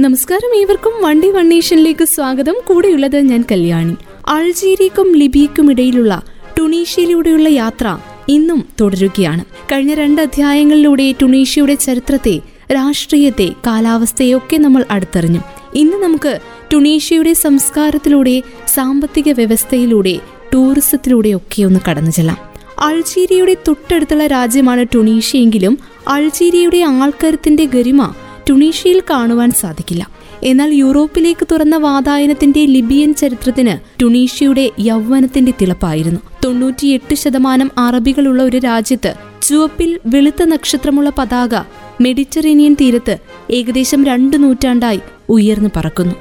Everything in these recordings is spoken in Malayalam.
നമസ്കാരം ഏവർക്കും വണ്ടി വണ്ണേഷനിലേക്ക് സ്വാഗതം. കൂടെയുള്ളത് ഞാൻ കല്യാണി. അൾജീരിയക്കും ലിബിയക്കും ഇടയിലുള്ള ടുണീഷ്യയിലൂടെയുള്ള യാത്ര ഇന്നും തുടരുകയാണ്. കഴിഞ്ഞ രണ്ട് അധ്യായങ്ങളിലൂടെ ടുണീഷ്യയുടെ ചരിത്രത്തെ രാഷ്ട്രീയത്തെ കാലാവസ്ഥയൊക്കെ നമ്മൾ അടുത്തറിഞ്ഞു. ഇന്ന് നമുക്ക് ടുണീഷ്യയുടെ സംസ്കാരത്തിലൂടെ സാമ്പത്തിക വ്യവസ്ഥയിലൂടെ ടൂറിസത്തിലൂടെ ഒക്കെ ഒന്ന് കടന്നു ചെല്ലാം. അൾജീരിയയുടെ തൊട്ടടുത്തുള്ള രാജ്യമാണ് ടുണീഷ്യയെങ്കിലും അൾജീരിയയുടെ ആൾക്കാരത്തിന്റെ ഗരിമ ടുണീഷ്യയിൽ കാണുവാൻ സാധിക്കില്ല. എന്നാൽ യൂറോപ്പിലേക്ക് തുറന്ന വാതായനത്തിന്റെ ലിബിയൻ ചരിത്രത്തിന് ടുണീഷ്യയുടെ യൗവനത്തിന്റെ തിളപ്പായിരുന്നു. തൊണ്ണൂറ്റിയെട്ട് ശതമാനം അറബികളുള്ള ഒരു രാജ്യത്ത് ചുവപ്പിൽ വെളുത്ത നക്ഷത്രമുള്ള പതാക മെഡിറ്ററേനിയൻ തീരത്ത് ഏകദേശം രണ്ടു നൂറ്റാണ്ടായി ഉയർന്നു പറക്കുന്നു.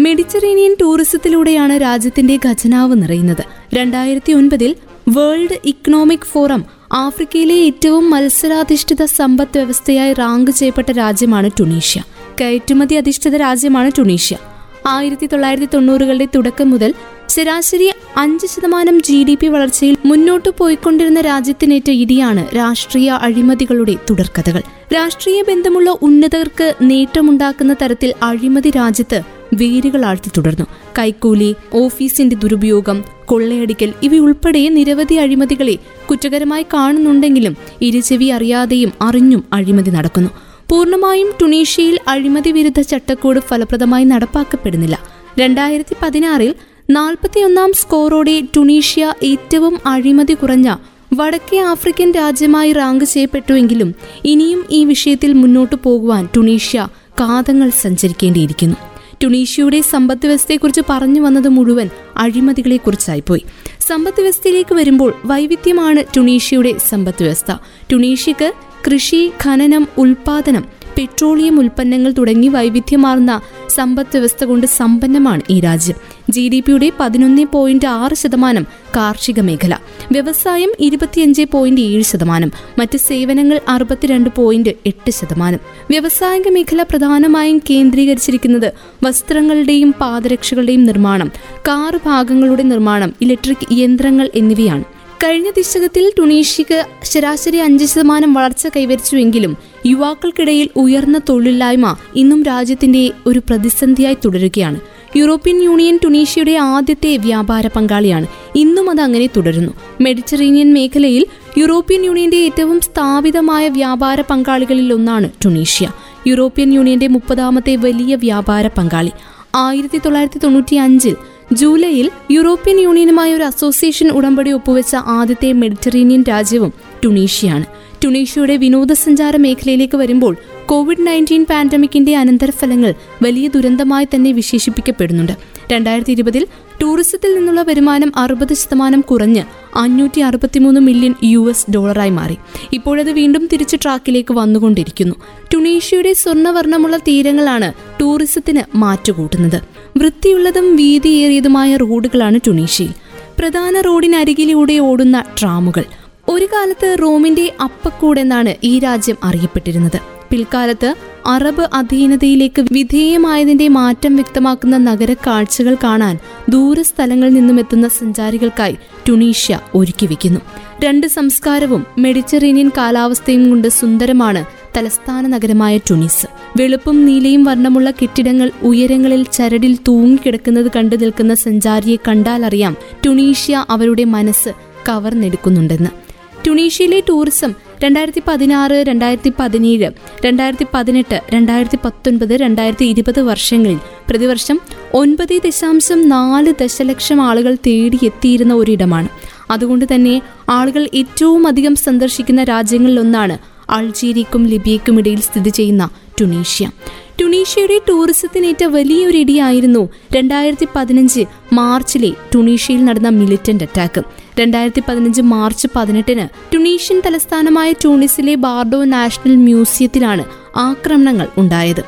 മെഡിറ്ററേനിയൻ ടൂറിസത്തിലൂടെയാണ് രാജ്യത്തിന്റെ ഖജനാവ് നിറയുന്നത്. രണ്ടായിരത്തി ഒൻപതിൽ വേൾഡ് ഇക്കണോമിക് ഫോറം ആഫ്രിക്കയിലെ ഏറ്റവും മത്സരാധിഷ്ഠിത സമ്പദ് വ്യവസ്ഥയായി റാങ്ക് ചെയ്യപ്പെട്ട രാജ്യമാണ് ടുണീഷ്യ. കയറ്റുമതി അധിഷ്ഠിത രാജ്യമാണ് ടുണീഷ്യ. ആയിരത്തി തൊള്ളായിരത്തി തൊണ്ണൂറുകളുടെ തുടക്കം മുതൽ ശരാശരി അഞ്ച് ശതമാനം ജി ഡി പി വളർച്ചയിൽ മുന്നോട്ടു പോയിക്കൊണ്ടിരുന്ന രാജ്യത്തിനേറ്റ ഇടിയാണ് രാഷ്ട്രീയ അഴിമതികളുടെ തുടർക്കഥകൾ. രാഷ്ട്രീയ ബന്ധമുള്ള ഉന്നതർക്ക് നേട്ടമുണ്ടാക്കുന്ന തരത്തിൽ അഴിമതി രാജ്യത്ത് വേരുകൾ ആഴ്ത്തി തുടർന്നു. കൈക്കൂലി ഓഫീസിന്റെ ദുരുപയോഗം കൊള്ളയടിക്കൽ ഇവയുൾപ്പെടെ നിരവധി അഴിമതികളെ കുറ്റകരമായി കാണുന്നുണ്ടെങ്കിലും ഇരുചെവി അറിയാതെയും അറിഞ്ഞും അഴിമതി നടക്കുന്നു. പൂർണമായും ടുണീഷ്യയിൽ അഴിമതി വിരുദ്ധ ചട്ടക്കൂട് ഫലപ്രദമായി നടപ്പാക്കപ്പെടുന്നില്ല. രണ്ടായിരത്തി പതിനാറിൽ നാൽപ്പത്തിയൊന്നാം സ്കോറോടെ ടുണീഷ്യ ഏറ്റവും അഴിമതി കുറഞ്ഞ വടക്കേ ആഫ്രിക്കൻ രാജ്യമായി റാങ്ക് ചെയ്യപ്പെട്ടുവെങ്കിലും ഇനിയും ഈ വിഷയത്തിൽ മുന്നോട്ടു പോകുവാൻ ടുണീഷ്യ കാതങ്ങൾ സഞ്ചരിക്കേണ്ടിയിരിക്കുന്നു. ടുണീഷ്യയുടെ സമ്പദ് വ്യവസ്ഥയെക്കുറിച്ച് പറഞ്ഞു വന്നത് മുഴുവൻ അഴിമതികളെക്കുറിച്ചായിപ്പോയി. സമ്പദ് വ്യവസ്ഥയിലേക്ക് വരുമ്പോൾ വൈവിധ്യമാണ് ടുണീഷ്യയുടെ സമ്പദ് വ്യവസ്ഥ ടുണീഷ്യക്ക് കൃഷി ഖനനം ഉൽപാദനം പെട്രോളിയം ഉൽപ്പന്നങ്ങൾ തുടങ്ങി വൈവിധ്യമാർന്ന സമ്പദ് വ്യവസ്ഥ കൊണ്ട് സമ്പന്നമാണ് ഈ രാജ്യം. ജി ഡി പിയുടെ പതിനൊന്ന് പോയിന്റ് ആറ് ശതമാനം കാർഷിക മേഖല. വ്യവസായം ഇരുപത്തിയഞ്ച് പോയിന്റ് ഏഴ് ശതമാനം. മറ്റ് സേവനങ്ങൾ അറുപത്തിരണ്ട് പോയിന്റ് എട്ട് ശതമാനം. വ്യവസായിക മേഖല പ്രധാനമായും കേന്ദ്രീകരിച്ചിരിക്കുന്നത് വസ്ത്രങ്ങളുടെയും പാദരക്ഷകളുടെയും നിർമ്മാണം കാർ ഭാഗങ്ങളുടെ നിർമ്മാണം ഇലക്ട്രിക് യന്ത്രങ്ങൾ എന്നിവയാണ്. കഴിഞ്ഞ ദശകത്തിൽ ടുണീഷ്യക്ക് ശരാശരി അഞ്ച് ശതമാനം വളർച്ച കൈവരിച്ചുവെങ്കിലും യുവാക്കൾക്കിടയിൽ ഉയർന്ന തൊഴിലില്ലായ്മ ഇന്നും രാജ്യത്തിന്റെ ഒരു പ്രതിസന്ധിയായി തുടരുകയാണ്. യൂറോപ്യൻ യൂണിയൻ ടുണീഷ്യയുടെ ആദ്യത്തെ വ്യാപാര പങ്കാളിയാണ്. ഇന്നും അത് അങ്ങനെ തുടരുന്നു. മെഡിറ്ററേനിയൻ മേഖലയിൽ യൂറോപ്യൻ യൂണിയന്റെ ഏറ്റവും സ്ഥാപിതമായ വ്യാപാര പങ്കാളികളിൽ ഒന്നാണ് ടുണീഷ്യ. യൂറോപ്യൻ യൂണിയന്റെ മുപ്പതാമത്തെ വലിയ വ്യാപാര പങ്കാളി. ആയിരത്തി തൊള്ളായിരത്തി തൊണ്ണൂറ്റി അഞ്ചിൽ ജൂലൈയിൽ യൂറോപ്യൻ യൂണിയനുമായി ഒരു അസോസിയേഷൻ ഉടമ്പടി ഒപ്പുവെച്ച ആദ്യത്തെ മെഡിറ്ററേനിയൻ രാജ്യവും ടുണീഷ്യയാണ്. ടുണീഷ്യയുടെ വിനോദസഞ്ചാര മേഖലയിലേക്ക് വരുമ്പോൾ കോവിഡ് നയന്റീൻ പാൻഡമിക്കിന്റെ അനന്തരഫലങ്ങൾ വലിയ ദുരന്തമായി തന്നെ വിശേഷിപ്പിക്കപ്പെടുന്നുണ്ട്. രണ്ടായിരത്തി ഇരുപതിൽ ടൂറിസത്തിൽ നിന്നുള്ള വരുമാനം അറുപത് ശതമാനം കുറഞ്ഞ് അഞ്ഞൂറ്റി അറുപത്തിമൂന്ന് മില്യൺ യു എസ് ഡോളറായി മാറി. ഇപ്പോഴത് വീണ്ടും തിരിച്ച് ട്രാക്കിലേക്ക് വന്നുകൊണ്ടിരിക്കുന്നു. ടുണീഷ്യയുടെ സ്വർണവർണമുള്ള തീരങ്ങളാണ് ടൂറിസത്തിന് മാറ്റുകൂട്ടുന്നത്. വൃത്തിയുള്ളതും വീതിയേറിയതുമായ റോഡുകളാണ് ടുണീഷ്യയിൽ. പ്രധാന റോഡിനരികിലൂടെ ഓടുന്ന ട്രാമുകൾ. ഒരു കാലത്ത് റോമിന്റെ അപ്പക്കൂടെന്നാണ് ഈ രാജ്യം അറിയപ്പെട്ടിരുന്നത്. പിൽക്കാലത്ത് അറബ് അധീനതയിലേക്ക് വിധേയമായതിന്റെ മാറ്റം വ്യക്തമാക്കുന്ന നഗര കാഴ്ചകൾ കാണാൻ ദൂരസ്ഥലങ്ങളിൽ നിന്നും എത്തുന്ന സഞ്ചാരികൾക്കായി ടുണീഷ്യ ഒരുക്കി വയ്ക്കുന്നു രണ്ട് സംസ്കാരവും മെഡിറ്ററേനിയൻ കാലാവസ്ഥയും കൊണ്ട് സുന്ദരമാണ് തലസ്ഥാന നഗരമായ ടുണിസ്. വെളുപ്പും നീലയും വർണമുള്ള കെട്ടിടങ്ങൾ ഉയരങ്ങളിൽ ചരടിൽ തൂങ്ങിക്കിടക്കുന്നത് കണ്ടു നിൽക്കുന്ന സഞ്ചാരിയെ കണ്ടാലറിയാം ടുണീഷ്യ അവരുടെ മനസ്സ് കവർന്നെടുക്കുന്നുണ്ടെന്ന്. ടുണീഷ്യയിലെ ടൂറിസം രണ്ടായിരത്തി പതിനാറ് രണ്ടായിരത്തി പതിനേഴ് രണ്ടായിരത്തി പതിനെട്ട് രണ്ടായിരത്തി പത്തൊൻപത് രണ്ടായിരത്തി ഇരുപത് വർഷങ്ങളിൽ പ്രതിവർഷം ഒൻപത് ദശാംശം നാല് ദശലക്ഷം ആളുകൾ തേടിയെത്തിയിരുന്ന ഒരിടമാണ്. അതുകൊണ്ട് തന്നെ ആളുകൾ ഏറ്റവും അധികം സന്ദർശിക്കുന്ന രാജ്യങ്ങളിലൊന്നാണ് അൾജീരിയക്കും ലിബിയയ്ക്കും ഇടയിൽ സ്ഥിതി ചെയ്യുന്ന ടുണീഷ്യ. ടുണീഷ്യയുടെ ടൂറിസത്തിനേറ്റ വലിയൊരിടിയായിരുന്നു രണ്ടായിരത്തി പതിനഞ്ച് മാർച്ചിലെ ടുണീഷ്യയിൽ നടന്ന മിലിറ്റന്റ് അറ്റാക്ക്. രണ്ടായിരത്തി പതിനഞ്ച് മാർച്ച് പതിനെട്ടിന് ടുണീഷ്യൻ തലസ്ഥാനമായ ടൂണിസിലെ ബാർഡോ നാഷണൽ മ്യൂസിയത്തിലാണ് ആക്രമണങ്ങൾ ഉണ്ടായത്.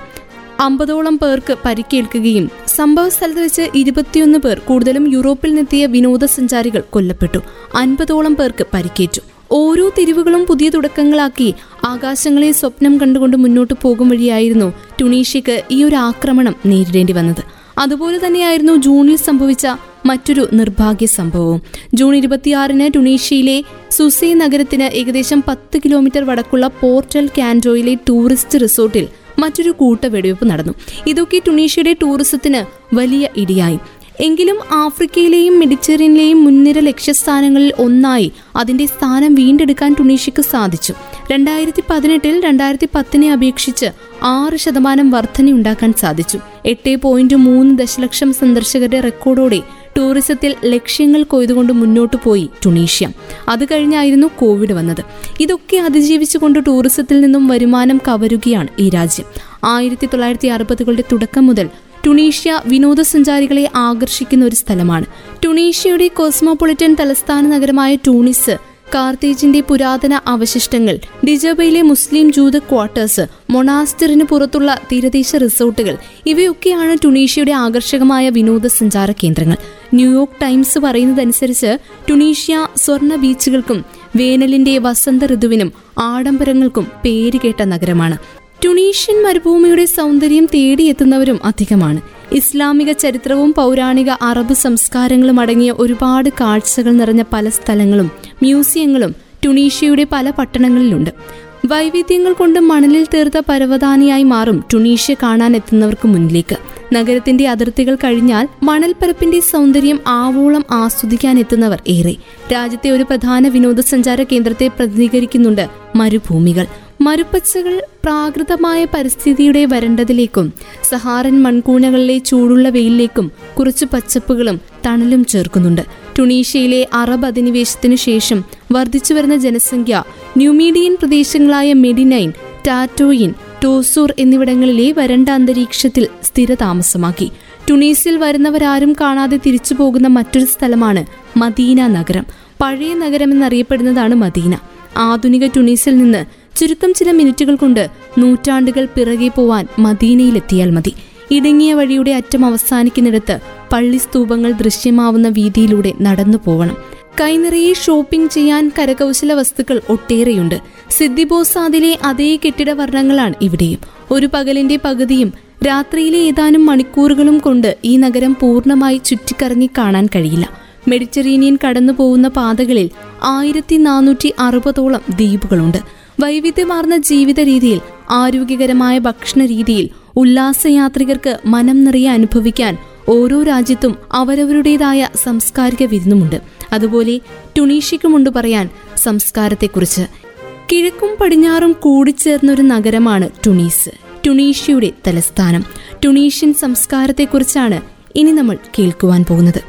അമ്പതോളം പേർക്ക് പരിക്കേൽക്കുകയും സംഭവ സ്ഥലത്ത് വെച്ച് ഇരുപത്തിയൊന്ന് പേർ കൂടുതലും യൂറോപ്പിൽ നിന്നെത്തിയ വിനോദസഞ്ചാരികൾ കൊല്ലപ്പെട്ടു. അൻപതോളം പേർക്ക് പരിക്കേറ്റു. ഓരോ തിരിവുകളും പുതിയ തുടക്കങ്ങളാക്കി ആകാശങ്ങളെ സ്വപ്നം കണ്ടുകൊണ്ട് മുന്നോട്ട് പോകും വഴിയായിരുന്നു ടുണീഷ്യക്ക് ഈ ഒരു ആക്രമണം നേരിടേണ്ടി വന്നത്. അതുപോലെ തന്നെയായിരുന്നു ജൂണിൽ സംഭവിച്ച മറ്റൊരു നിർഭാഗ്യ സംഭവവും. ജൂൺ ഇരുപത്തിയാറിന് ടുണീഷ്യയിലെ സുസൈ നഗരത്തിന് ഏകദേശം പത്ത് കിലോമീറ്റർ വടക്കുള്ള പോർട്ടൽ കാൻഡോയിലെ ടൂറിസ്റ്റ് റിസോർട്ടിൽ മറ്റൊരു കൂട്ട വെടിവെപ്പ് നടന്നു. ഇതൊക്കെ ടുണീഷ്യയുടെ ടൂറിസത്തിന് വലിയ ഇടിയായി. എങ്കിലും ആഫ്രിക്കയിലെയും മെഡിറ്ററേനിയനിലെയും മുൻനിര ലക്ഷ്യസ്ഥാനങ്ങളിൽ ഒന്നായി അതിന്റെ സ്ഥാനം വീണ്ടെടുക്കാൻ ടുണീഷ്യക്ക് സാധിച്ചു. രണ്ടായിരത്തി പതിനെട്ടിൽ രണ്ടായിരത്തി പത്തിനെ അപേക്ഷിച്ച് ആറ് ശതമാനം വർധനയുണ്ടാക്കാൻ സാധിച്ചു. എട്ട് പോയിന്റ് മൂന്ന് ദശലക്ഷം സന്ദർശകരുടെ റെക്കോർഡോടെ ടൂറിസത്തിൽ ലക്ഷ്യങ്ങൾ കൊയ്തുകൊണ്ട് മുന്നോട്ട് പോയി ടുണീഷ്യ. അത് കഴിഞ്ഞായിരുന്നു കോവിഡ് വന്നത്. ഇതൊക്കെ അതിജീവിച്ചുകൊണ്ട് ടൂറിസത്തിൽ നിന്നും വരുമാനം കവരുകയാണ് ഈ രാജ്യം. ആയിരത്തി തൊള്ളായിരത്തി അറുപതുകളുടെ തുടക്കം മുതൽ ടുണീഷ്യ വിനോദസഞ്ചാരികളെ ആകർഷിക്കുന്ന ഒരു സ്ഥലമാണ്. ടുണീഷ്യയുടെ കോസ്മോപൊളിറ്റൻ തലസ്ഥാന നഗരമായ ടൂണിസ് കാർത്തേജിന്റെ പുരാതന അവശിഷ്ടങ്ങൾ ഡിജബയിലെ മുസ്ലിം ജൂത ക്വാർട്ടേഴ്സ് മൊണാസ്റ്ററിന് പുറത്തുള്ള തീരദേശ റിസോർട്ടുകൾ ഇവയൊക്കെയാണ് ടുണീഷ്യയുടെ ആകർഷകമായ വിനോദസഞ്ചാര കേന്ദ്രങ്ങൾ. ന്യൂയോർക്ക് ടൈംസ് പറയുന്നതനുസരിച്ച് ടുണീഷ്യ സ്വർണ ബീച്ചുകൾക്കും വേനലിന്റെ വസന്ത ഋതുവിനും ആഡംബരങ്ങൾക്കും പേരുകേട്ട നഗരമാണ്. ടുണീഷ്യൻ മരുഭൂമിയുടെ സൗന്ദര്യം തേടിയെത്തുന്നവരും അധികമാണ്. ഇസ്ലാമിക ചരിത്രവും പൗരാണിക അറബ് സംസ്കാരങ്ങളും അടങ്ങിയ ഒരുപാട് കാഴ്ചകൾ നിറഞ്ഞ പല സ്ഥലങ്ങളും മ്യൂസിയങ്ങളും ടുണീഷ്യയുടെ പല പട്ടണങ്ങളിലുണ്ട്. വൈവിധ്യങ്ങൾ കൊണ്ട് മണലിൽ തീർത്ത പരവതാനിയായി മാറും ടുണീഷ്യ കാണാൻ എത്തുന്നവർക്ക് മുന്നിലേക്ക്. നഗരത്തിന്റെ അതിർത്തികൾ കഴിഞ്ഞാൽ മണൽപ്പരപ്പിന്റെ സൗന്ദര്യം ആവോളം ആസ്വദിക്കാൻ എത്തുന്നവർ ഏറെ. രാജ്യത്തെ ഒരു പ്രധാന വിനോദസഞ്ചാര കേന്ദ്രത്തെ പ്രതിനിധീകരിക്കുന്നുണ്ട് മരുഭൂമികൾ. മരുപ്പച്ചകൾ പ്രാകൃതമായ പരിസ്ഥിതിയുടെ വരണ്ടതിലേക്കും സഹാറൻ മൺകൂണകളിലെ ചൂടുള്ള വെയിലിലേക്കും കുറച്ച് പച്ചപ്പുകളും തണലും ചേർക്കുന്നുണ്ട്. ടുണീഷ്യയിലെ അറബ് അധിനിവേശത്തിനു ശേഷം വർദ്ധിച്ചു വരുന്ന ജനസംഖ്യ ന്യൂമീഡിയൻ പ്രദേശങ്ങളായ മെഡിനൈൻ ടാറ്റോയിൻ ടോസൂർ എന്നിവിടങ്ങളിലെ വരണ്ട അന്തരീക്ഷത്തിൽ സ്ഥിരതാമസമാക്കി. ടുണീസിൽ വരുന്നവരാരും കാണാതെ തിരിച്ചു പോകുന്ന മറ്റൊരു സ്ഥലമാണ് മദീന നഗരം. പഴയ നഗരം എന്നറിയപ്പെടുന്നതാണ് മദീന. ആധുനിക ടുണീസിൽ നിന്ന് ചുരുക്കം ചില മിനിറ്റുകൾ കൊണ്ട് നൂറ്റാണ്ടുകൾ പിറകെ പോവാൻ മദീനയിലെത്തിയാൽ മതി. ഇടുങ്ങിയ വഴിയുടെ അറ്റം അവസാനിക്കുന്നിടത്ത് പള്ളി സ്തൂപങ്ങൾ ദൃശ്യമാവുന്ന വീതിയിലൂടെ നടന്നു പോവണം. കൈനിറയെ ഷോപ്പിംഗ് ചെയ്യാൻ കരകൗശല വസ്തുക്കൾ ഒട്ടേറെയുണ്ട്. സിദ്ദിബോസാദിലെ അതേ കെട്ടിട വർണങ്ങളാണ് ഇവിടെയും. ഒരു പകലിന്റെ പകുതിയും രാത്രിയിലെ ഏതാനും മണിക്കൂറുകളും കൊണ്ട് ഈ നഗരം പൂർണമായി ചുറ്റിക്കറങ്ങി കാണാൻ കഴിയില്ല. മെഡിറ്ററേനിയൻ കടന്നു പോകുന്ന പാതകളിൽ ആയിരത്തി നാനൂറ്റി അറുപതോളം ദ്വീപുകളുണ്ട്. വൈവിധ്യമാർന്ന ജീവിത രീതിയിൽ ആരോഗ്യകരമായ ഭക്ഷണ രീതിയിൽ ഉല്ലാസയാത്രികർക്ക് മനം നിറയെ അനുഭവിക്കാൻ ഓരോ രാജ്യത്തും അവരവരുടേതായ സാംസ്കാരിക വിരുന്നുമുണ്ട്. അതുപോലെ ടുണീഷ്യക്കുമുണ്ട് പറയാൻ സംസ്കാരത്തെക്കുറിച്ച്. കിഴക്കും പടിഞ്ഞാറും കൂടിച്ചേർന്നൊരു നഗരമാണ് ടുണീസ്. ടുണീഷ്യയുടെ തലസ്ഥാനം. ടുണീഷ്യൻ സംസ്കാരത്തെക്കുറിച്ചാണ് ഇനി നമ്മൾ കേൾക്കുവാൻ പോകുന്നത്.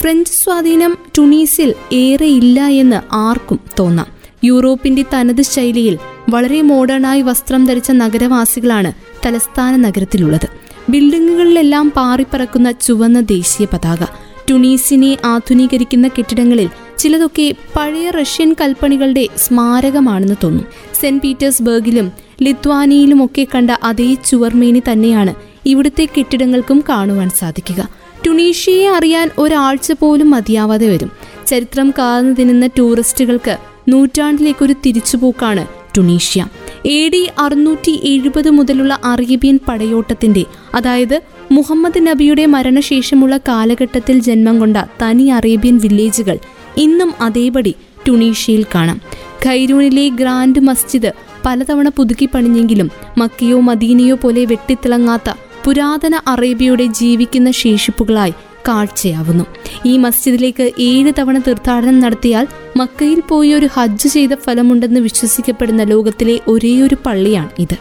ഫ്രഞ്ച് സ്വാധീനം ടുണീസിൽ ഏറെ ഇല്ല എന്ന് ആർക്കും തോന്നാം. യൂറോപ്പിന്റെ തനത് ശൈലിയിൽ വളരെ മോഡേണായി വസ്ത്രം ധരിച്ച നഗരവാസികളാണ് തലസ്ഥാന നഗരത്തിലുള്ളത്. ബിൽഡിങ്ങുകളിലെല്ലാം പാറിപ്പറക്കുന്ന ചുവന്ന ദേശീയ പതാക ടുണീസിനെ ആധുനീകരിക്കുന്ന കെട്ടിടങ്ങളിൽ ചിലതൊക്കെ പഴയ റഷ്യൻ കൽപ്പണികളുടെ സ്മാരകമാണെന്ന് തോന്നും. സെന്റ് പീറ്റേഴ്സ്ബർഗിലും ലിത്വാനിയിലുമൊക്കെ കണ്ട അതേ ചുവർമേനി തന്നെയാണ് ഇവിടുത്തെ കെട്ടിടങ്ങൾക്കും കാണുവാൻ സാധിക്കുക. ടുണീഷ്യയെ അറിയാൻ ഒരാഴ്ച പോലും മതിയാവാതെ വരും. ചരിത്രം കാർന്നു തിന്നുന്ന ടൂറിസ്റ്റുകൾക്ക് നൂറ്റാണ്ടിലേക്കൊരു തിരിച്ചുപോക്കാണ് ടുണീഷ്യ. എ ഡി അറുന്നൂറ്റി എഴുപത് മുതലുള്ള അറേബ്യൻ പടയോട്ടത്തിന്റെ അതായത് മുഹമ്മദ് നബിയുടെ മരണശേഷമുള്ള കാലഘട്ടത്തിൽ ജന്മം കൊണ്ട തനി അറേബ്യൻ വില്ലേജുകൾ ഇന്നും അതേപടി ടുണീഷ്യയിൽ കാണാം. ഖൈരൂണിലെ ഗ്രാൻഡ് മസ്ജിദ് പലതവണ പുതുക്കി പണിഞ്ഞെങ്കിലും മക്കിയോ മദീനയോ പോലെ വെട്ടിത്തിളങ്ങാത്ത പുരാതന അറേബ്യയുടെ ജീവിക്കുന്ന ശേഷിപ്പുകളായി കാഴ്ചയാവുന്നു. ഈ മസ്ജിദിലേക്ക് ഏഴ് തവണ തീർത്ഥാടനം നടത്തിയാൽ മക്കയിൽ പോയി ഒരു ഹജ്ജ് ചെയ്ത ഫലമുണ്ടെന്ന് വിശ്വസിക്കപ്പെടുന്ന ലോകത്തിലെ ഒരേയൊരു പള്ളിയാണ് ഇത്.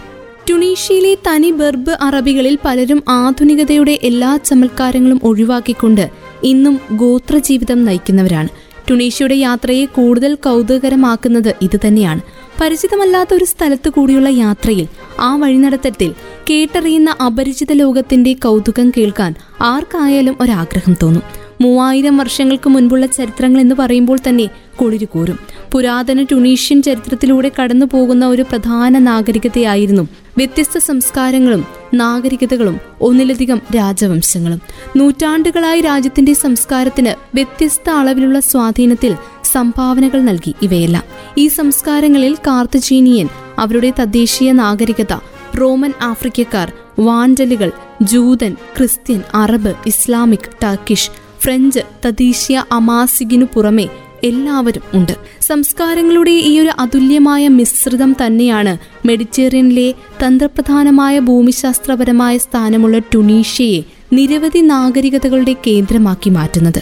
ടുണീഷ്യയിലെ തനി ബെർബ് അറബികളിൽ പലരും ആധുനികതയുടെ എല്ലാ ചമൽക്കാരങ്ങളും ഒഴിവാക്കിക്കൊണ്ട് ഇന്നും ഗോത്രജീവിതം നയിക്കുന്നവരാണ്. ടുണീഷ്യയുടെ യാത്രയെ കൂടുതൽ കൗതുകകരമാക്കുന്നത് ഇത് തന്നെയാണ്. പരിചിതമല്ലാത്ത ഒരു സ്ഥലത്തു കൂടിയുള്ള യാത്രയിൽ ആ വഴിനടത്തത്തിൽ കേട്ടറിയുന്ന അപരിചിത ലോകത്തിന്റെ കൗതുകം കേൾക്കാൻ ആർക്കായാലും ഒരാഗ്രഹം തോന്നും. മൂവായിരം വർഷങ്ങൾക്ക് മുൻപുള്ള ചരിത്രങ്ങൾ എന്ന് പറയുമ്പോൾ തന്നെ കുളിരു കൂറും പുരാതന ടുണീഷ്യൻ ചരിത്രത്തിലൂടെ കടന്നു പോകുന്ന ഒരു പ്രധാന നാഗരികതയായിരുന്നു വ്യത്യസ്ത സംസ്കാരങ്ങളും നാഗരികതകളും ഒന്നിലധികം രാജവംശങ്ങളും. നൂറ്റാണ്ടുകളായി രാജ്യത്തിന്റെ സംസ്കാരത്തിന് വ്യത്യസ്ത അളവിലുള്ള സ്വാധീനത്തിൽ സംഭാവനകൾ നൽകി ഇവയെല്ലാം. ഈ സംസ്കാരങ്ങളിൽ കാർത്തജീനിയൻ അവരുടെ തദ്ദേശീയ നാഗരികത റോമൻ ആഫ്രിക്കക്കാർ വാൻഡലുകൾ ജൂതൻ Christian Arab Islamic Turkish French തദ്ദേശീയ അമാസിഗിനു പുറമെ എല്ലാവരും ഉണ്ട്. സംസ്കാരങ്ങളുടെ ഈ ഒരു അതുല്യമായ മിശ്രിതം തന്നെയാണ് മെഡിറ്റേറിയനിലെ തന്ത്രപ്രധാനമായ ഭൂമിശാസ്ത്രപരമായ സ്ഥാനമുള്ള ടുണീഷ്യയെ നിരവധി നാഗരികതകളുടെ കേന്ദ്രമാക്കി മാറ്റുന്നത്.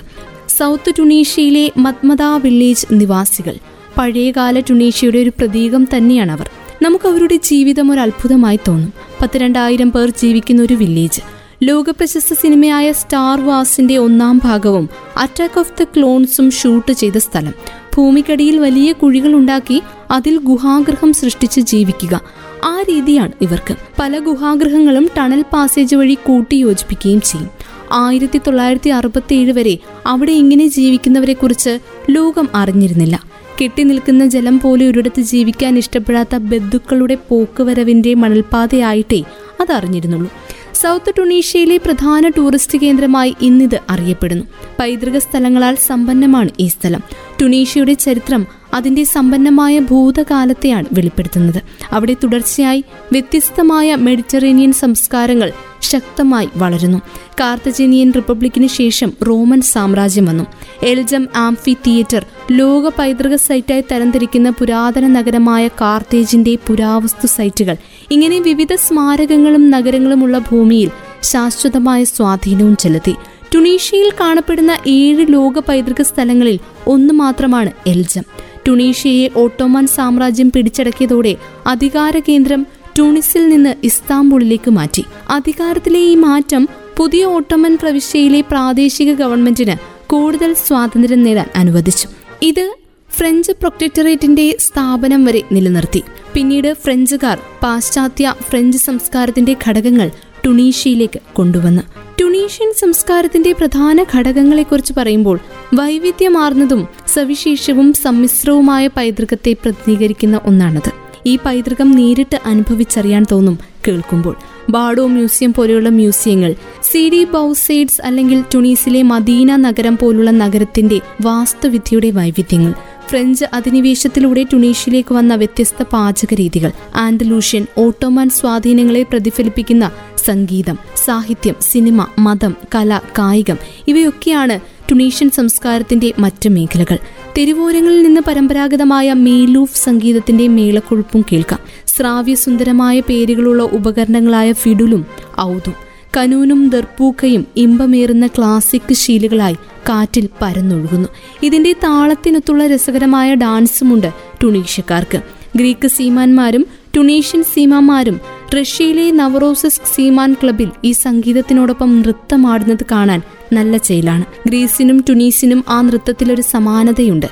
സൗത്ത് ടുണീഷ്യയിലെ മത്മദ വില്ലേജ് നിവാസികൾ പഴയകാല ടുണീഷ്യയുടെ ഒരു പ്രതീകം തന്നെയാണ് അവർ നമുക്ക് അവരുടെ ജീവിതം ഒരു അത്ഭുതമായി തോന്നും. പത്ത് രണ്ടായിരം പേർ ജീവിക്കുന്ന ഒരു വില്ലേജ്. ലോകപ്രശസ്ത സിനിമയായ സ്റ്റാർ വാസിന്റെ ഒന്നാം ഭാഗവും അറ്റാക്ക് ഓഫ് ദ ക്ലോൺസും ഷൂട്ട് ചെയ്ത സ്ഥലം. ഭൂമിക്കടിയിൽ വലിയ കുഴികൾ ഉണ്ടാക്കി അതിൽ ഗുഹാഗ്രഹം സൃഷ്ടിച്ച് ജീവിക്കുക. ആ രീതിയാണ് ഇവർക്ക്. പല ഗുഹാഗ്രഹങ്ങളും ടണൽ പാസേജ് വഴി കൂട്ടിയോജിപ്പിക്കുകയും ചെയ്യും. ആയിരത്തി തൊള്ളായിരത്തി അറുപത്തി ഏഴ് വരെ അവിടെ ഇങ്ങനെ ജീവിക്കുന്നവരെ കുറിച്ച് ലോകം അറിഞ്ഞിരുന്നില്ല. കെട്ടി നിൽക്കുന്ന ജലം പോലെ ഒരിടത്ത് ജീവിക്കാൻ ഇഷ്ടപ്പെടാത്ത ബന്ധുക്കളുടെ പോക്കുവരവിന്റെ മണൽപാതയായിട്ടേ അതറിഞ്ഞിരുന്നുള്ളൂ. സൗത്ത് ടുണീഷ്യയിലെ പ്രധാന ടൂറിസ്റ്റ് കേന്ദ്രമായി ഇന്നിത് അറിയപ്പെടുന്നു. പൈതൃക സ്ഥലങ്ങളാൽ സമ്പന്നമാണ് ഈ സ്ഥലം. ടുണീഷ്യയുടെ ചരിത്രം അതിന്റെ സമ്പന്നമായ ഭൂതകാലത്തെയാണ് വെളിപ്പെടുത്തുന്നത്. അവിടെ തുടർച്ചയായി വ്യത്യസ്തമായ മെഡിറ്ററേനിയൻ സംസ്കാരങ്ങൾ ശക്തമായി വളരുന്നു. കാർത്തജേനിയൻ റിപ്പബ്ലിക്കിന് ശേഷം റോമൻ സാമ്രാജ്യം വന്നു. എൽജം ആംഫി തിയേറ്റർ ലോക പൈതൃക സൈറ്റായി തരംതിരിക്കുന്ന പുരാതന നഗരമായ കാർത്തേജിന്റെ പുരാവസ്തു സൈറ്റുകൾ ഇങ്ങനെ വിവിധ സ്മാരകങ്ങളും നഗരങ്ങളുമുള്ള ഭൂമിയിൽ ശാശ്വതമായ സ്വാധീനവും ചെലുത്തി. ടുണീഷ്യയിൽ കാണപ്പെടുന്ന ഏഴ് ലോക പൈതൃക സ്ഥലങ്ങളിൽ ഒന്ന് മാത്രമാണ് എൽജം. ടുണീഷ്യയെ ഓട്ടോമാൻ സാമ്രാജ്യം പിടിച്ചടക്കിയതോടെ അധികാര കേന്ദ്രം ട്യൂണിസിൽ നിന്ന് ഇസ്താംബുളിലേക്ക് മാറ്റി. അധികാരത്തിലെ ഈ മാറ്റം പുതിയ ഓട്ടോമൻ പ്രവിശ്യയിലെ പ്രാദേശിക ഗവൺമെന്റിന് കൂടുതൽ സ്വാതന്ത്ര്യം നേടാൻ അനുവദിച്ചു. ഇത് ഫ്രഞ്ച് പ്രൊക്ടറേറ്റിന്റെ സ്ഥാപനം വരെ നിലനിർത്തി. പിന്നീട് ഫ്രഞ്ചുകാർ പാശ്ചാത്യ ഫ്രഞ്ച് സംസ്കാരത്തിന്റെ ഘടകങ്ങൾ ടുണീഷ്യയിലേക്ക് കൊണ്ടുവന്ന്. ടുണീഷ്യൻ സംസ്കാരത്തിന്റെ പ്രധാന ഘടകങ്ങളെക്കുറിച്ച് പറയുമ്പോൾ വൈവിധ്യമാർന്നതും സവിശേഷവും സമ്മിശ്രവുമായ പൈതൃകത്തെ പ്രതിനിധീകരിക്കുന്ന ഒന്നാണത്. ഈ പൈതൃകം നേരിട്ട് അനുഭവിച്ചറിയാൻ തോന്നും കേൾക്കുമ്പോൾ. ബാഡോ മ്യൂസിയം പോലെയുള്ള മ്യൂസിയങ്ങൾ സി ഡി ബൗസൈഡ്സ് അല്ലെങ്കിൽ ടുണീസിലെ മദീന നഗരം പോലുള്ള നഗരത്തിന്റെ വാസ്തുവിദ്യയുടെ വൈവിധ്യങ്ങൾ ഫ്രഞ്ച് അധിനിവേശത്തിലൂടെ ടുണീഷ്യയിലേക്ക് വന്ന വ്യത്യസ്ത പാചക രീതികൾ. ആൻഡലൂഷ്യൻ ഓട്ടോമാൻ സ്വാധീനങ്ങളെ പ്രതിഫലിപ്പിക്കുന്ന സംഗീതം സാഹിത്യം സിനിമ മതം കല കായികം ഇവയൊക്കെയാണ് ടുണീഷ്യൻ സംസ്കാരത്തിന്റെ മറ്റ് മേഖലകൾ. തെരുവോരങ്ങളിൽ നിന്ന് പരമ്പരാഗതമായ മേലൂഫ് സംഗീതത്തിന്റെ മേളക്കൊഴുപ്പും കേൾക്കാം. ശ്രാവ്യസുന്ദരമായ പേരുകളുള്ള ഉപകരണങ്ങളായ ഫിഡുലും ഔതും. കനൂനും ദർപ്പൂക്കയും ഇമ്പമേറുന്ന ക്ലാസിക് ശീലുകളായി കാറ്റിൽ പരന്നൊഴുകുന്നു. ഇതിന്റെ താളത്തിനൊത്തുള്ള രസകരമായ ഡാൻസുമുണ്ട് ടുണീഷ്യക്കാർക്ക്. ഗ്രീക്ക് സീമാന്മാരും ടുണീഷ്യൻ സീമാന്മാരും റഷ്യയിലെ നവറോസസ് സീമാൻ ക്ലബിൽ ഈ സംഗീതത്തിനോടൊപ്പം നൃത്തമാടുന്നത് കാണാൻ നല്ല ചെയ്യലാണ് ഗ്രീസിനും ടുണീസിനും ആ നൃത്തത്തിലൊരു സമാനതയുണ്ട്.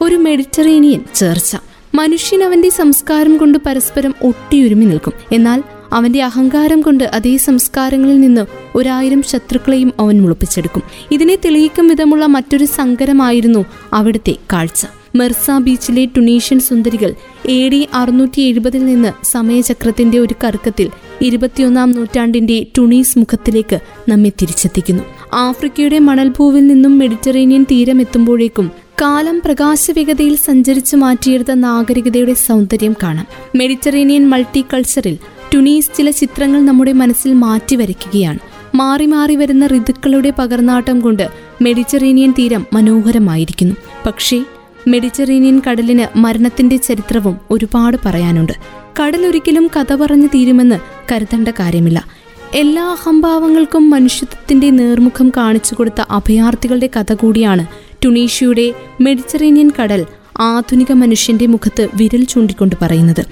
ഒരു മെഡിറ്ററേനിയൻ ചേർച്ച. മനുഷ്യൻ അവന്റെ സംസ്കാരം കൊണ്ട് പരസ്പരം ഒട്ടിയുരുമി നിൽക്കും. എന്നാൽ അവന്റെ അഹങ്കാരം കൊണ്ട് അതേ സംസ്കാരങ്ങളിൽ നിന്ന് ഒരായിരം ശത്രുക്കളെയും അവൻ മുളപ്പിച്ചെടുക്കും. ഇതിനെ തെളിയിക്കും വിധമുള്ള മറ്റൊരു സങ്കരമായിരുന്നു അവിടുത്തെ കാഴ്ച. മെർസ ബീച്ചിലെ ടുണീഷ്യൻ സുന്ദരികൾ എ ഡി അറുന്നൂറ്റി എഴുപതിൽ നിന്ന് സമയചക്രത്തിന്റെ ഒരു കറുക്കത്തിൽ ഇരുപത്തിയൊന്നാം നൂറ്റാണ്ടിന്റെ ടുണീസ് മുഖത്തിലേക്ക് നമ്മെ തിരിച്ചെത്തിക്കുന്നു. ആഫ്രിക്കയുടെ മണൽഭൂവിൽ നിന്നും മെഡിറ്ററേനിയൻ തീരം എത്തുമ്പോഴേക്കും കാലം പ്രകാശവേഗതയിൽ സഞ്ചരിച്ചു മാറ്റിയെടുത്ത നാഗരികതയുടെ സൗന്ദര്യം കാണാം. മെഡിറ്ററേനിയൻ മൾട്ടി കൾച്ചറിൽ ടുണീസ് ചില ചിത്രങ്ങൾ നമ്മുടെ മനസ്സിൽ മാറ്റി വരയ്ക്കുകയാണ് മാറി മാറി വരുന്ന ഋതുക്കളുടെ പകർന്നാട്ടം കൊണ്ട് മെഡിറ്ററേനിയൻ തീരം മനോഹരമായിരിക്കുന്നു. പക്ഷേ മെഡിറ്ററേനിയൻ കടലിന് മരണത്തിന്റെ ചരിത്രവും ഒരുപാട് പറയാനുണ്ട്. കടലൊരിക്കലും കഥ പറഞ്ഞു തീരുമെന്ന് കരുതേണ്ട കാര്യമില്ല. എല്ലാ അഹംഭാവങ്ങൾക്കും മനുഷ്യത്വത്തിന്റെ നേർമുഖം കാണിച്ചു കൊടുത്ത അഭയാർത്ഥികളുടെ കഥ കൂടിയാണ് ടുണീഷ്യയുടെ മെഡിറ്ററേനിയൻ കടൽ ആധുനിക മനുഷ്യന്റെ മുഖത്ത് വിരൽ ചൂണ്ടിക്കൊണ്ട് പറയുന്നത്.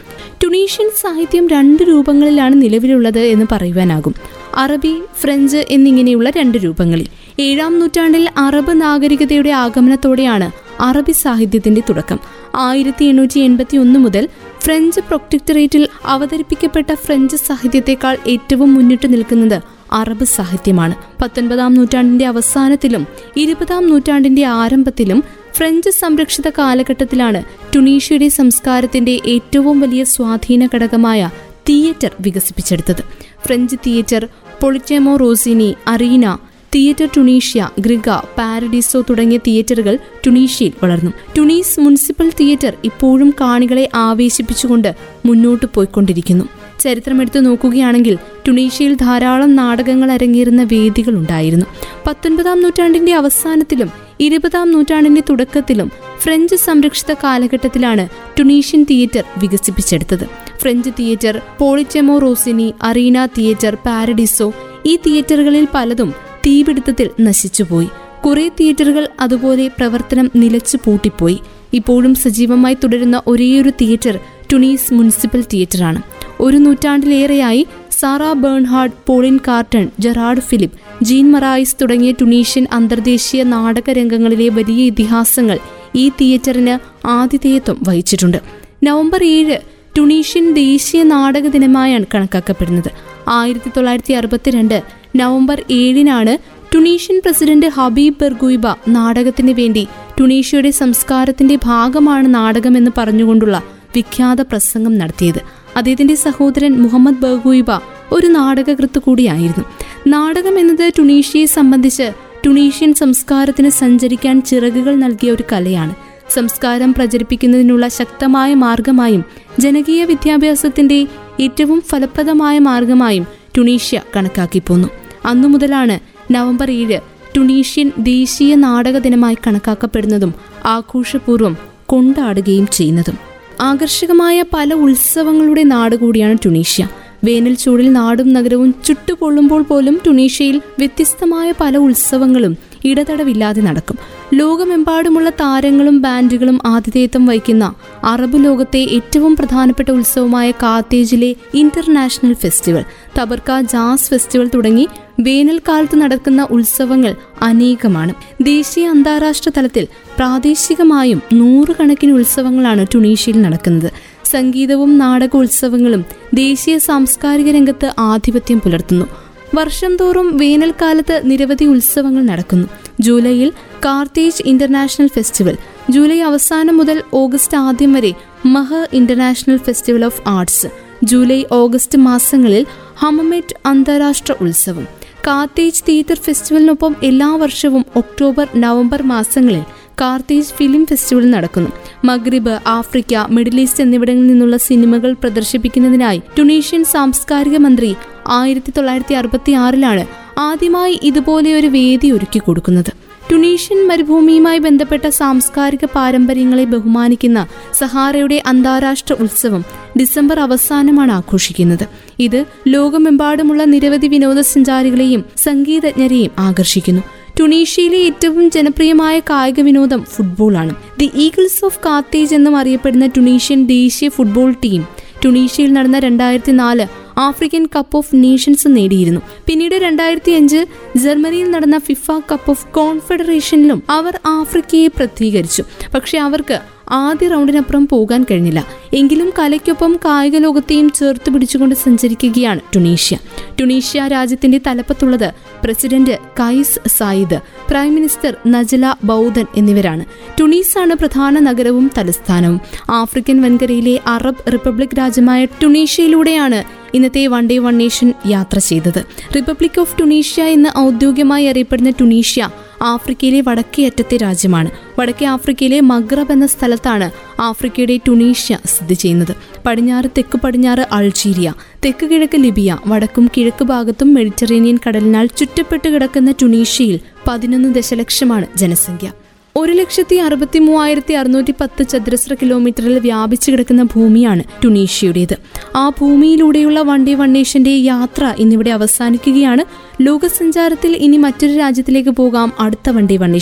ടുണീഷ്യൻ സാഹിത്യം രണ്ട് രൂപങ്ങളിലാണ് നിലവിലുള്ളത് എന്ന് പറയുവാനാകും. അറബി ഫ്രഞ്ച് എന്നിങ്ങനെയുള്ള രണ്ട് രൂപങ്ങളിൽ. ഏഴാം നൂറ്റാണ്ടിൽ അറബ് നാഗരികതയുടെ ആഗമനത്തോടെയാണ് അറബി സാഹിത്യത്തിന്റെ തുടക്കം. ആയിരത്തി എണ്ണൂറ്റി എൺപത്തി ഒന്ന് മുതൽ ഫ്രഞ്ച് പ്രൊക്ടറേറ്റിൽ അവതരിപ്പിക്കപ്പെട്ട ഫ്രഞ്ച് സാഹിത്യത്തെക്കാൾ ഏറ്റവും മുന്നിട്ട് നിൽക്കുന്നത് അറബ് സാഹിത്യമാണ്. പത്തൊൻപതാം നൂറ്റാണ്ടിന്റെ അവസാനത്തിലും ഇരുപതാം നൂറ്റാണ്ടിന്റെ ആരംഭത്തിലും ഫ്രഞ്ച് സംരക്ഷിത കാലഘട്ടത്തിലാണ് ടുണീഷ്യയുടെ സംസ്കാരത്തിന്റെ ഏറ്റവും വലിയ സ്വാധീന ഘടകമായ തിയേറ്റർ വികസിപ്പിച്ചെടുത്തത്. French theatre Politeama Rossini Arena theatre Tunisia ഗ്രിഗ Paradiso തുടങ്ങിയ തിയേറ്ററുകൾ ടുണീഷ്യയിൽ വളർന്നു. ടുണീസ് മുനിസിപ്പൽ തിയേറ്റർ ഇപ്പോഴും കാണികളെ ആവേശിപ്പിച്ചുകൊണ്ട് മുന്നോട്ട് പോയിക്കൊണ്ടിരിക്കുന്നു. ചരിത്രമെടുത്തു നോക്കുകയാണെങ്കിൽ ടുണീഷ്യയിൽ ധാരാളം നാടകങ്ങൾ അരങ്ങേറുന്ന വേദികൾ ഉണ്ടായിരുന്നു. പത്തൊൻപതാം നൂറ്റാണ്ടിന്റെ അവസാനത്തിലും ഇരുപതാം നൂറ്റാണ്ടിന്റെ തുടക്കത്തിലും ഫ്രഞ്ച് സംരക്ഷിത കാലഘട്ടത്തിലാണ് ടുണീഷ്യൻ തിയേറ്റർ വികസിപ്പിച്ചെടുത്തത്. French theatre Politeama Rossini Arena theatre Paradiso ഈ തിയേറ്ററുകളിൽ പലതും തീപിടുത്തത്തിൽ നശിച്ചുപോയി. കുറെ തിയേറ്ററുകൾ അതുപോലെ പ്രവർത്തനം നിലച്ചു പൂട്ടിപ്പോയി ഇപ്പോഴും സജീവമായി തുടരുന്ന ഒരേയൊരു തിയേറ്റർ ടുണീസ് മുനിസിപ്പൽ തിയേറ്ററാണ്. ഒരു നൂറ്റാണ്ടിലേറെയായി Sarah Bernhardt Pauline Carton Gerard Philipe Jean Marais തുടങ്ങിയ ടുണീഷ്യൻ അന്തർദേശീയ നാടക രംഗങ്ങളിലെ വലിയ ഇതിഹാസങ്ങൾ ഈ തിയേറ്ററിന് ആതിഥേയത്വം വഹിച്ചിട്ടുണ്ട്. നവംബർ ഏഴ് ടുണീഷ്യൻ ദേശീയ നാടക ദിനമായാണ് കണക്കാക്കപ്പെടുന്നത്. ആയിരത്തി തൊള്ളായിരത്തി അറുപത്തിരണ്ട് നവംബർ ഏഴിനാണ് ടുണീഷ്യൻ പ്രസിഡന്റ് ഹബീബ് ബെർഗുയിബ നാടകത്തിന് വേണ്ടി ടുണീഷ്യയുടെ സംസ്കാരത്തിന്റെ ഭാഗമാണ് നാടകമെന്ന് പറഞ്ഞുകൊണ്ടുള്ള വിഖ്യാത പ്രസംഗം നടത്തിയത്. അദ്ദേഹത്തിന്റെ സഹോദരൻ മുഹമ്മദ് ബഹുബ ഒരു നാടകകൃത്ത് കൂടിയായിരുന്നു. നാടകം എന്നത് ടുണീഷ്യയെ സംബന്ധിച്ച് ടുണീഷ്യൻ സംസ്കാരത്തിന് സഞ്ചരിക്കാൻ ചിറകുകൾ നൽകിയ ഒരു കലയാണ്. സംസ്കാരം പ്രചരിപ്പിക്കുന്നതിനുള്ള ശക്തമായ മാർഗമായും ജനകീയ വിദ്യാഭ്യാസത്തിന്റെ ഏറ്റവും ഫലപ്രദമായ മാർഗമായും ടുണീഷ്യ കണക്കാക്കി പോന്നു. അന്നു മുതലാണ് നവംബർ ഏഴ് ടുണീഷ്യൻ ദേശീയ നാടക ദിനമായി കണക്കാക്കപ്പെടുന്നതും ആഘോഷപൂർവം കൊണ്ടാടുകയും ചെയ്യുന്നതും. ആകർഷകമായ പല ഉത്സവങ്ങളുടെ നാട് കൂടിയാണ് ടുണീഷ്യ. വേനൽ ചൂടിൽ നാടും നഗരവും ചുട്ടുപൊള്ളുമ്പോൾ പോലും ടുണീഷ്യയിൽ വ്യത്യസ്തമായ പല ഉത്സവങ്ങളും ഇടതടവില്ലാതെ നടക്കും. ലോകമെമ്പാടുമുള്ള താരങ്ങളും ബാൻഡുകളും ആതിഥേയത്വം വഹിക്കുന്ന അറബ് ലോകത്തെ ഏറ്റവും പ്രധാനപ്പെട്ട ഉത്സവമായ കാത്തേജിലെ international festival Tabarka jazz festival തുടങ്ങി വേനൽക്കാലത്ത് നടക്കുന്ന ഉത്സവങ്ങൾ അനേകമാണ്. ദേശീയ അന്താരാഷ്ട്ര തലത്തിൽ പ്രാദേശികമായും നൂറുകണക്കിന് ഉത്സവങ്ങളാണ് ടുണീഷ്യയിൽ നടക്കുന്നത്. സംഗീതവും നാടക ഉത്സവങ്ങളും ദേശീയ സാംസ്കാരിക രംഗത്ത് ആധിപത്യം പുലർത്തുന്നു. വർഷം തോറും വേനൽക്കാലത്ത് നിരവധി ഉത്സവങ്ങൾ നടക്കുന്നു. ജൂലൈയിൽ കാർത്തേജ് ഇന്റർനാഷണൽ ഫെസ്റ്റിവൽ ജൂലൈ അവസാനം മുതൽ ഓഗസ്റ്റ് ആദ്യം വരെ മഹ international festival of arts July August മാസങ്ങളിൽ ഹമമെറ്റ് അന്താരാഷ്ട്ര ഉത്സവം. കാർത്തേജ് തിയേറ്റർ ഫെസ്റ്റിവലിനൊപ്പം എല്ലാ വർഷവും ഒക്ടോബർ നവംബർ മാസങ്ങളിൽ കാർത്തേജ് ഫിലിം ഫെസ്റ്റിവൽ നടക്കുന്നു. മഗ്രിബ് ആഫ്രിക്ക മിഡിൽ ഈസ്റ്റ് എന്നിവിടങ്ങളിൽ നിന്നുള്ള സിനിമകൾ പ്രദർശിപ്പിക്കുന്നതിനായി ടുണീഷ്യൻ സാംസ്കാരിക മന്ത്രി ആയിരത്തി തൊള്ളായിരത്തി അറുപത്തി ആറിലാണ് ആദ്യമായി ഇതുപോലെ ഒരു വേദി ഒരുക്കി കൊടുക്കുന്നത്. ടുണീഷ്യൻ മരുഭൂമിയുമായി ബന്ധപ്പെട്ട സാംസ്കാരിക പാരമ്പര്യങ്ങളെ ബഹുമാനിക്കുന്ന സഹാറയുടെ അന്താരാഷ്ട്ര ഉത്സവം ഡിസംബർ അവസാനമാണ് ആഘോഷിക്കുന്നത്. ഇത് ലോകമെമ്പാടുമുള്ള നിരവധി വിനോദസഞ്ചാരികളെയും സംഗീതജ്ഞരെയും ആകർഷിക്കുന്നു. ടുണീഷ്യയിലെ ഏറ്റവും ജനപ്രിയമായ കായിക വിനോദം ഫുട്ബോളാണ് ദി ഈഗിൾസ് ഓഫ് കാത്തേജ് എന്നും അറിയപ്പെടുന്ന ടുണീഷ്യൻ ദേശീയ ഫുട്ബോൾ ടീം ടുണീഷ്യയിൽ നടന്ന രണ്ടായിരത്തി നാല് ആഫ്രിക്കൻ കപ്പ് ഓഫ് നേഷൻസ് നേടിയിരുന്നു. പിന്നീട് രണ്ടായിരത്തി അഞ്ച് ജർമ്മനിയിൽ നടന്ന ഫിഫ കപ്പ് ഓഫ് കോൺഫെഡറേഷനിലും അവർ ആഫ്രിക്കയെ പ്രതികരിച്ചു പക്ഷേ അവർക്ക് ആദ്യ റൗണ്ടിനപ്പുറം പോകാൻ കഴിഞ്ഞില്ല. എങ്കിലും കലയ്ക്കൊപ്പം കായിക ലോകത്തെയും ചേർത്ത് പിടിച്ചുകൊണ്ട് സഞ്ചരിക്കുകയാണ് ടുണീഷ്യ. ടുണീഷ്യ രാജ്യത്തിന്റെ തലപ്പത്തുള്ളത് president Kais Saied prime minister Najla Bouden എന്നിവരാണ്. ടുണീസാണ് പ്രധാന നഗരവും തലസ്ഥാനവും. ആഫ്രിക്കൻ വൻകരയിലെ അറബ് റിപ്പബ്ലിക് രാജ്യമായ ടുണീഷ്യയിലൂടെയാണ് ഇന്നത്തെ വൺ ഡേ വൺ നേഷൻ യാത്ര ചെയ്തത്. റിപ്പബ്ലിക് ഓഫ് ടുണീഷ്യ എന്ന് ഔദ്യോഗികമായി അറിയപ്പെടുന്ന ടുണീഷ്യ ആഫ്രിക്കയിലെ വടക്കേ അറ്റത്തെ രാജ്യമാണ്. വടക്കേ ആഫ്രിക്കയിലെ മഗ്രബ് എന്ന സ്ഥലത്താണ് ആഫ്രിക്കയുടെ ടുണീഷ്യ സ്ഥിതി ചെയ്യുന്നത്. പടിഞ്ഞാറ് തെക്ക് പടിഞ്ഞാറ് അൾജീരിയ തെക്ക് കിഴക്ക് ലിബിയ വടക്കും കിഴക്ക് ഭാഗത്തും മെഡിറ്ററേനിയൻ കടലിനാൽ ചുറ്റപ്പെട്ട് കിടക്കുന്ന ടുണീഷ്യയിൽ പതിനൊന്ന് ദശലക്ഷമാണ് ജനസംഖ്യ. ഒരു ലക്ഷത്തി അറുപത്തി മൂവായിരത്തി അറുന്നൂറ്റി പത്ത് ചതുരശ്ര കിലോമീറ്ററിൽ വ്യാപിച്ചു കിടക്കുന്ന ഭൂമിയാണ് ടുണീഷ്യയുടേത്. ആ ഭൂമിയിലൂടെയുള്ള വണ്ടി ഡേ യാത്ര ഇന്നിവിടെ അവസാനിക്കുകയാണ്. ലോകസഞ്ചാരത്തിൽ ഇനി മറ്റൊരു രാജ്യത്തിലേക്ക് പോകാം അടുത്ത വണ്ടി day one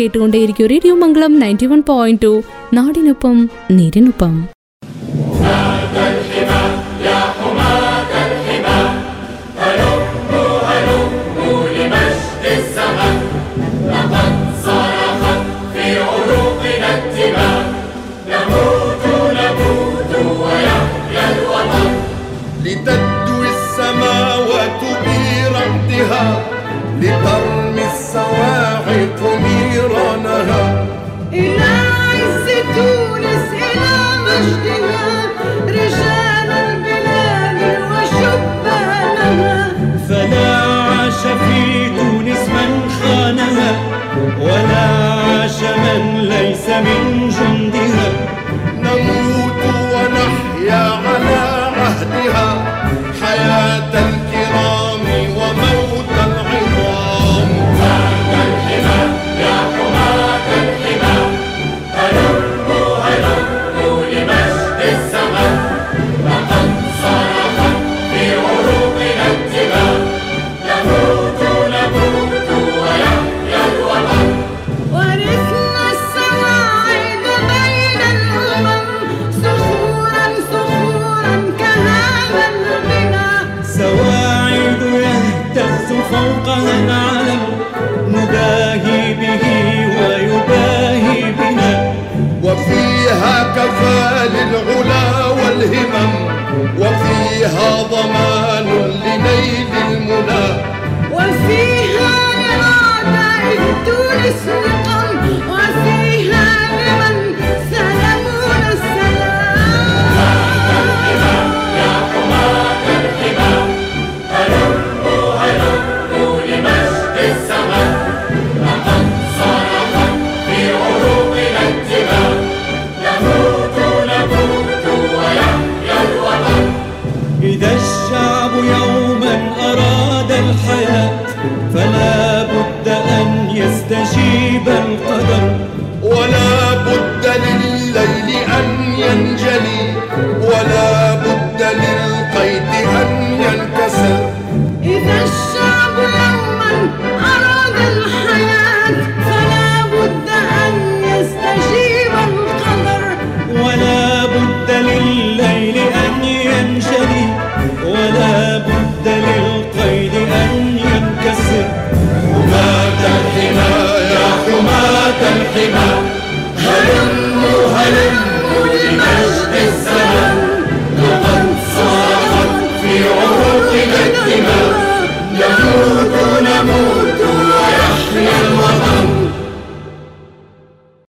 കേട്ടുകൊണ്ടേയിരിക്കും radio Mangalam ninety one point two നാടിനൊപ്പം നേരിനൊപ്പം.